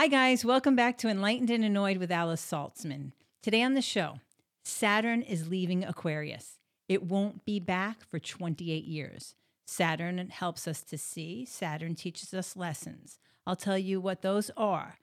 Hi, guys. Welcome back to Enlightened and Annoyed with Alice Saltzman. Today on the show, Saturn is leaving Aquarius. It won't be back for 28 years. Saturn helps us to see, Saturn teaches us lessons. I'll tell you what those are.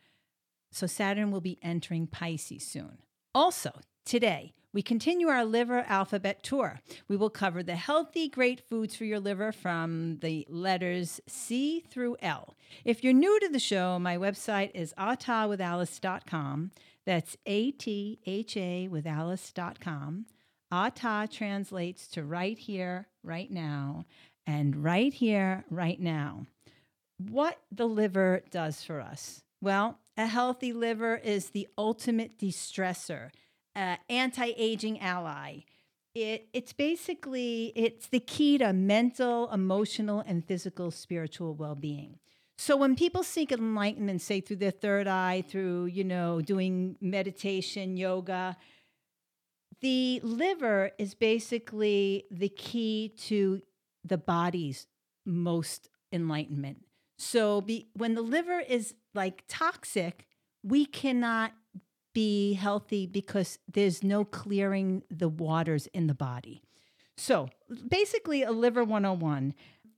So, Saturn will be entering Pisces soon. Also, today, we continue our liver alphabet tour. We will cover the healthy, great foods for your liver from the letters C through L. If you're new to the show, my website is athawithalice.com. That's A T H A with Alice.com. Atha translates to right here, right now, and right here, right now. What the liver does for us? Well, a healthy liver is the ultimate de-stressor, uh, anti-aging ally. It, it's basically it's the key to mental, emotional, and physical spiritual well-being. So when people seek enlightenment, say through their third eye, through you know doing meditation, yoga, the liver is basically the key to the body's most enlightenment. So be, when the liver is like toxic, we cannot be healthy because there's no clearing the waters in the body. So basically, a liver 101.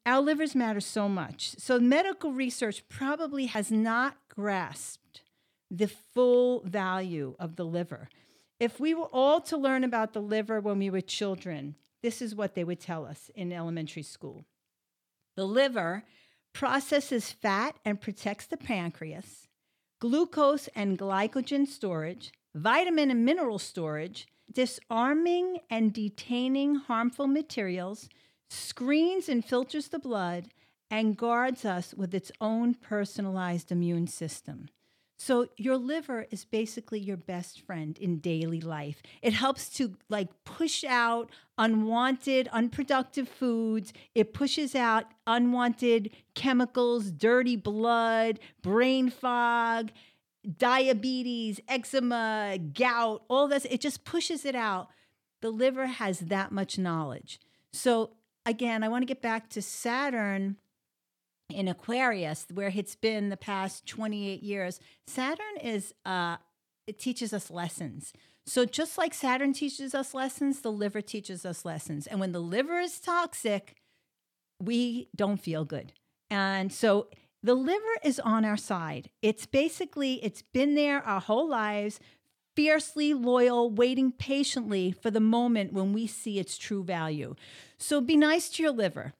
Our livers matter so much. So medical research probably has not grasped the full value of the liver. If we were all to learn about the liver when we were children, this is what they would tell us in elementary school. The liver processes fat and protects the pancreas, glucose and glycogen storage, vitamin and mineral storage, disarming and detaining harmful materials, screens and filters the blood, and guards us with its own personalized immune system. So your liver is basically your best friend in daily life. It helps to like push out unwanted, unproductive foods. It pushes out unwanted chemicals, dirty blood, brain fog, diabetes, eczema, gout, all this. It just pushes it out. The liver has that much knowledge. So again, I want to get back to Saturn in Aquarius, where it's been the past 28 years, Saturn is, uh, it teaches us lessons. So just like Saturn teaches us lessons, the liver teaches us lessons. And when the liver is toxic, we don't feel good. And so the liver is on our side. It's basically, it's been there our whole lives, fiercely loyal, waiting patiently for the moment when we see its true value. So be nice to your liver.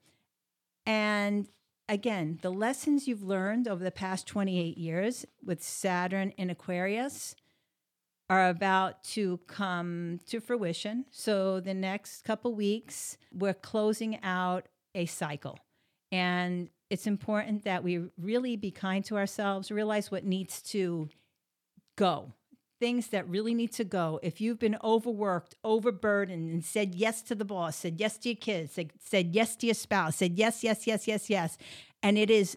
And again, the lessons you've learned over the past 28 years with Saturn in Aquarius are about to come to fruition. So, the next couple weeks, we're closing out a cycle. And it's important that we really be kind to ourselves, realize what needs to go, things that really need to go. If you've been overworked, overburdened, and said yes to the boss, said yes to your kids, said, said yes to your spouse, said yes, yes, yes, yes, yes, and it is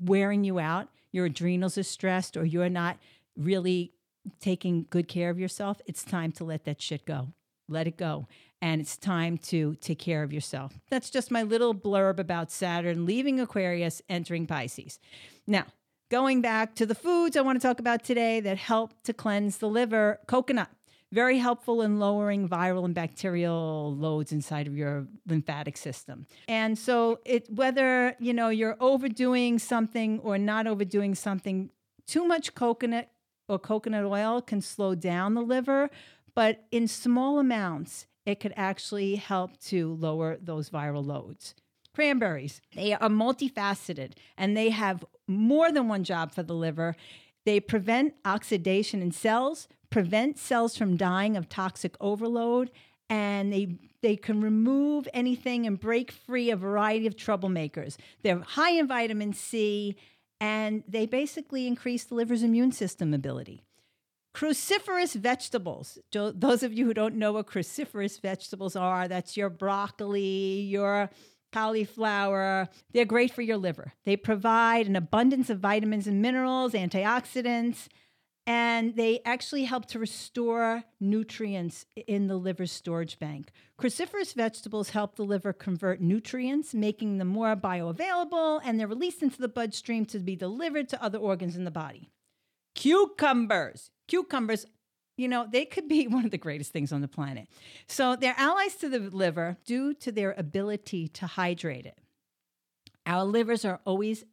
wearing you out, your adrenals are stressed, or you're not really taking good care of yourself, it's time to let that shit go. Let it go. And it's time to take care of yourself. That's just my little blurb about Saturn leaving Aquarius, entering Pisces. Now, Going back to the foods I want to talk about today that help to cleanse the liver coconut. Very helpful in lowering viral and bacterial loads inside of your lymphatic system. And so it whether, you know, you're overdoing something or not overdoing something, too much coconut or coconut oil can slow down the liver, but in small amounts, it could actually help to lower those viral loads. Cranberries, they are multifaceted and they have more than one job for the liver. They prevent oxidation in cells, prevent cells from dying of toxic overload, and they they can remove anything and break free a variety of troublemakers. They're high in vitamin C and they basically increase the liver's immune system ability. Cruciferous vegetables. Those of you who don't know what cruciferous vegetables are, that's your broccoli, your cauliflower. They're great for your liver. They provide an abundance of vitamins and minerals, antioxidants, and they actually help to restore nutrients in the liver storage bank. Cruciferous vegetables help the liver convert nutrients, making them more bioavailable, and they're released into the bloodstream to be delivered to other organs in the body. cucumbers. Cucumbers, you know, they could be one of the greatest things on the planet. So they're allies to the liver due to their ability to hydrate it. Our livers are always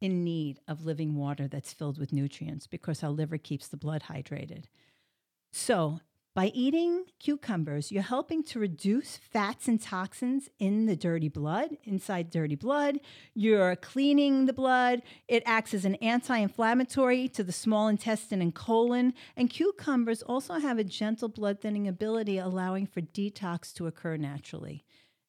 in need of living water that's filled with nutrients because our liver keeps the blood hydrated. So, by eating cucumbers, you're helping to reduce fats and toxins in the dirty blood, inside dirty blood. You're cleaning the blood. It acts as an anti inflammatory to the small intestine and colon. And cucumbers also have a gentle blood thinning ability, allowing for detox to occur naturally.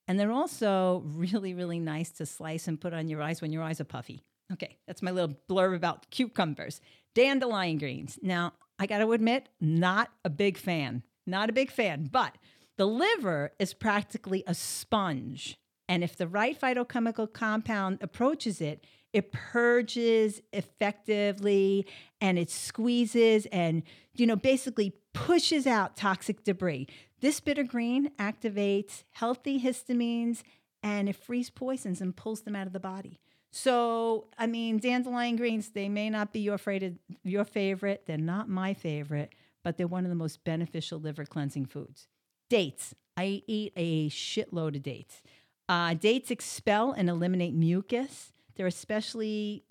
And they're also really, really nice to slice and put on your eyes when your eyes are puffy. Okay, that's my little blurb about cucumbers. Dandelion greens. Now, I got to admit, not a big fan. Not a big fan, but the liver is practically a sponge. And if the right phytochemical compound approaches it, it purges effectively and it squeezes and, you know, basically pushes out toxic debris. This bitter green activates healthy histamines and it frees poisons and pulls them out of the body. So, I mean, dandelion greens, they may not be your, favorite, your favorite. They're not my favorite, but they're one of the most beneficial liver cleansing foods. Dates. I eat a shitload of dates. Uh, dates expel and eliminate mucus. They're especially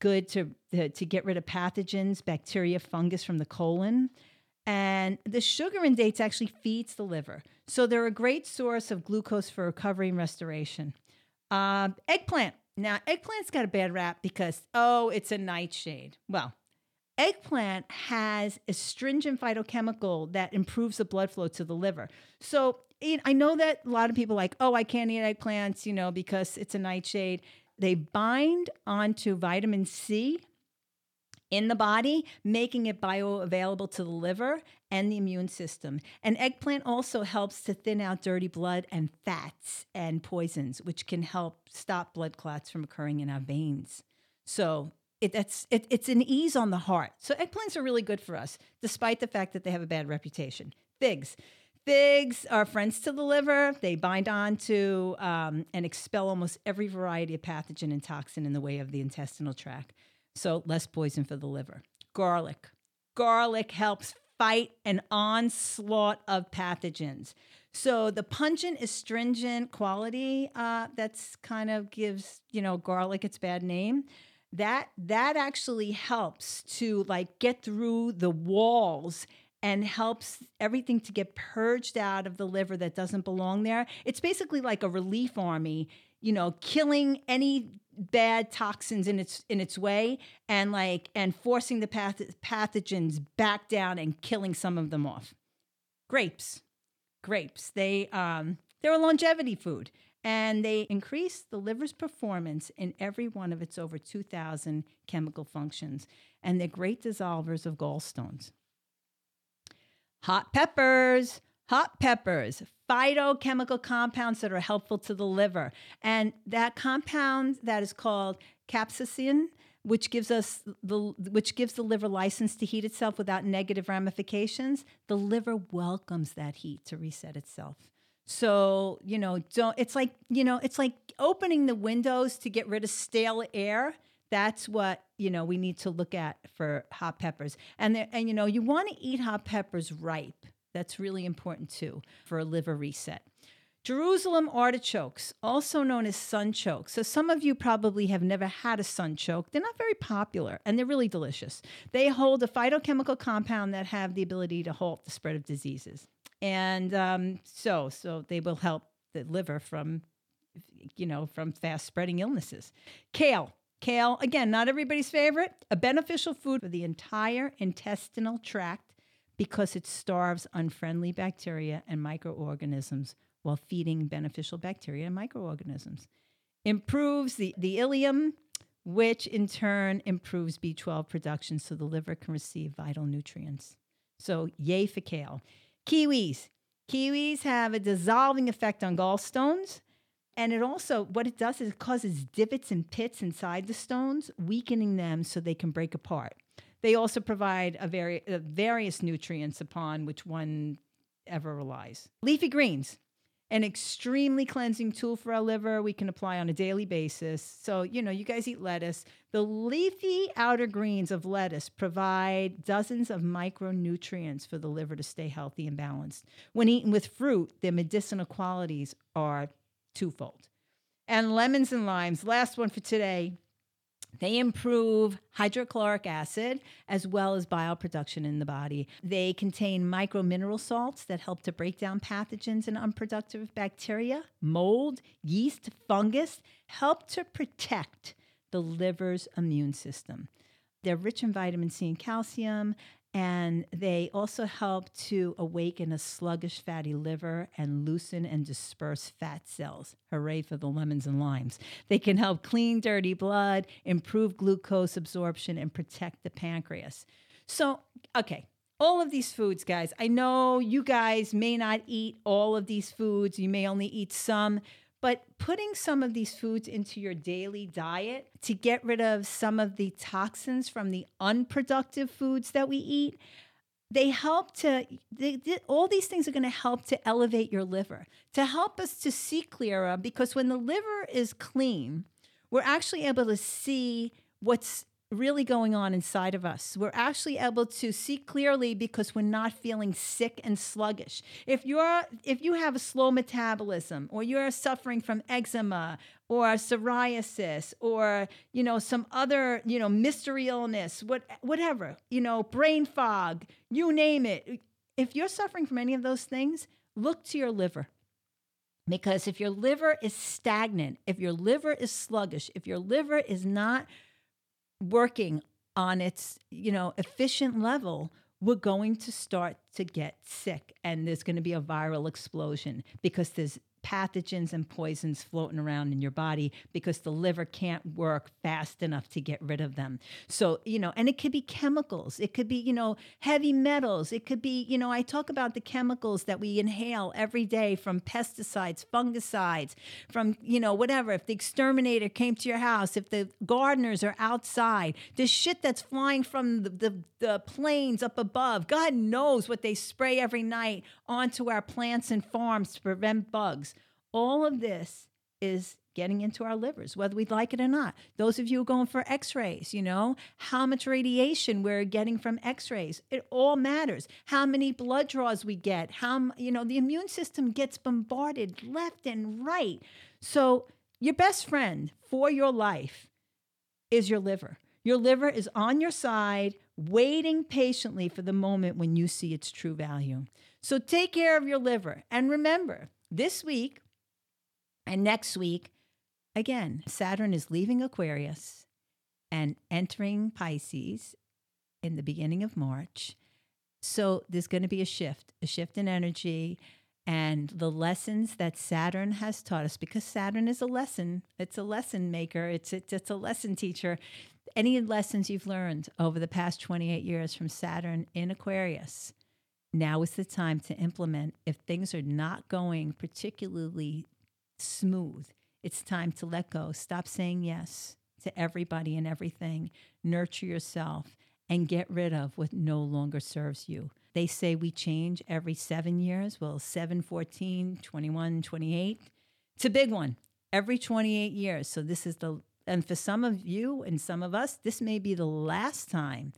good to, to, to get rid of pathogens, bacteria, fungus from the colon. And the sugar in dates actually feeds the liver. So they're a great source of glucose for recovery and restoration. Uh, eggplant. Now, eggplant's got a bad rap because, oh, it's a nightshade. Well, eggplant has astringent phytochemical that improves the blood flow to the liver. So I know that a lot of people like, oh, I can't eat eggplants, you know, because it's a nightshade. They bind onto vitamin C in the body, making it bioavailable to the liver and the immune system. And eggplant also helps to thin out dirty blood and fats and poisons, which can help stop blood clots from occurring in our veins. So it, it, it's an ease on the heart. So eggplants are really good for us, despite the fact that they have a bad reputation. Figs. Figs are friends to the liver. They bind on to um, and expel almost every variety of pathogen and toxin in the way of the intestinal tract so less poison for the liver. Garlic. Garlic helps fight an onslaught of pathogens. So the pungent, astringent quality uh, that's kind of gives you know garlic its bad name. That that actually helps to like get through the walls and helps everything to get purged out of the liver that doesn't belong there. It's basically like a relief army, you know, killing any bad toxins in its in its way and like and forcing the path- pathogens back down and killing some of them off. Grapes. Grapes. They um they're a longevity food and they increase the liver's performance in every one of its over 2000 chemical functions and they're great dissolvers of gallstones. Hot peppers. Hot peppers, phytochemical compounds that are helpful to the liver. And that compound that is called capsaicin, which gives us the which gives the liver license to heat itself without negative ramifications, the liver welcomes that heat to reset itself. So, you know, don't it's like, you know, it's like opening the windows to get rid of stale air. That's what, you know, we need to look at for hot peppers. And there, and you know, you want to eat hot peppers ripe. That's really important too for a liver reset. Jerusalem artichokes, also known as sunchoke. So, some of you probably have never had a sunchoke. They're not very popular and they're really delicious. They hold a phytochemical compound that have the ability to halt the spread of diseases. And um, so, so they will help the liver from, you know, from fast spreading illnesses. Kale. Kale, again, not everybody's favorite, a beneficial food for the entire intestinal tract because it starves unfriendly bacteria and microorganisms while feeding beneficial bacteria and microorganisms. Improves the, the ileum, which in turn improves B12 production so the liver can receive vital nutrients. So, yay for kale. Kiwis. Kiwis have a dissolving effect on gallstones. And it also, what it does is it causes divots and pits inside the stones, weakening them so they can break apart. They also provide a very, uh, various nutrients upon which one ever relies. Leafy greens. an extremely cleansing tool for our liver we can apply on a daily basis. So, you know, you guys eat lettuce. The leafy outer greens of lettuce provide dozens of micronutrients for the liver to stay healthy and balanced. When eaten with fruit, their medicinal qualities are twofold. And lemons and limes, last one for today. They improve hydrochloric acid as well as bile production in the body. They contain micro mineral salts that help to break down pathogens and unproductive bacteria, mold, yeast, fungus, help to protect the liver's immune system. They're rich in vitamin C and calcium, and they also help to awaken a sluggish fatty liver and loosen and disperse fat cells. Hooray for the lemons and limes. They can help clean dirty blood, improve glucose absorption, and protect the pancreas. So, okay, all of these foods, guys, I know you guys may not eat all of these foods, you may only eat some. But putting some of these foods into your daily diet to get rid of some of the toxins from the unproductive foods that we eat, they help to, they, all these things are going to help to elevate your liver, to help us to see clearer. Because when the liver is clean, we're actually able to see what's really going on inside of us. We're actually able to see clearly because we're not feeling sick and sluggish. If you're if you have a slow metabolism or you're suffering from eczema or psoriasis or you know some other, you know, mystery illness, what whatever, you know, brain fog, you name it. If you're suffering from any of those things, look to your liver. Because if your liver is stagnant, if your liver is sluggish, if your liver is not working on its you know efficient level we're going to start to get sick and there's going to be a viral explosion because there's pathogens and poisons floating around in your body because the liver can't work fast enough to get rid of them. So, you know, and it could be chemicals, it could be, you know, heavy metals, it could be, you know, I talk about the chemicals that we inhale every day from pesticides, fungicides, from, you know, whatever. If the exterminator came to your house, if the gardeners are outside, the shit that's flying from the, the, the planes up above, God knows what they spray every night onto our plants and farms to prevent bugs. All of this is getting into our livers, whether we like it or not. Those of you going for x rays, you know, how much radiation we're getting from x rays, it all matters. How many blood draws we get, how, you know, the immune system gets bombarded left and right. So, your best friend for your life is your liver. Your liver is on your side, waiting patiently for the moment when you see its true value. So, take care of your liver. And remember, this week, and next week, again, Saturn is leaving Aquarius and entering Pisces in the beginning of March. So there's going to be a shift, a shift in energy. And the lessons that Saturn has taught us, because Saturn is a lesson, it's a lesson maker, it's, it's, it's a lesson teacher. Any lessons you've learned over the past 28 years from Saturn in Aquarius, now is the time to implement if things are not going particularly smooth. It's time to let go. Stop saying yes to everybody and everything. Nurture yourself and get rid of what no longer serves you. They say we change every seven years. Well, 7, 14, 21, 28. It's a big one every 28 years. So this is the, and for some of you and some of us, this may be the last time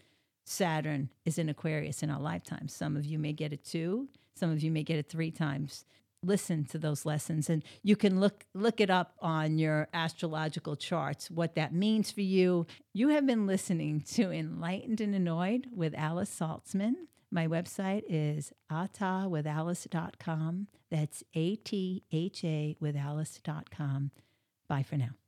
Saturn is in Aquarius in our lifetime. Some of you may get it two, some of you may get it three times listen to those lessons and you can look look it up on your astrological charts what that means for you. You have been listening to enlightened and annoyed with alice saltzman. My website is athawithalice.com that's a-t-h-a with alice.com bye for now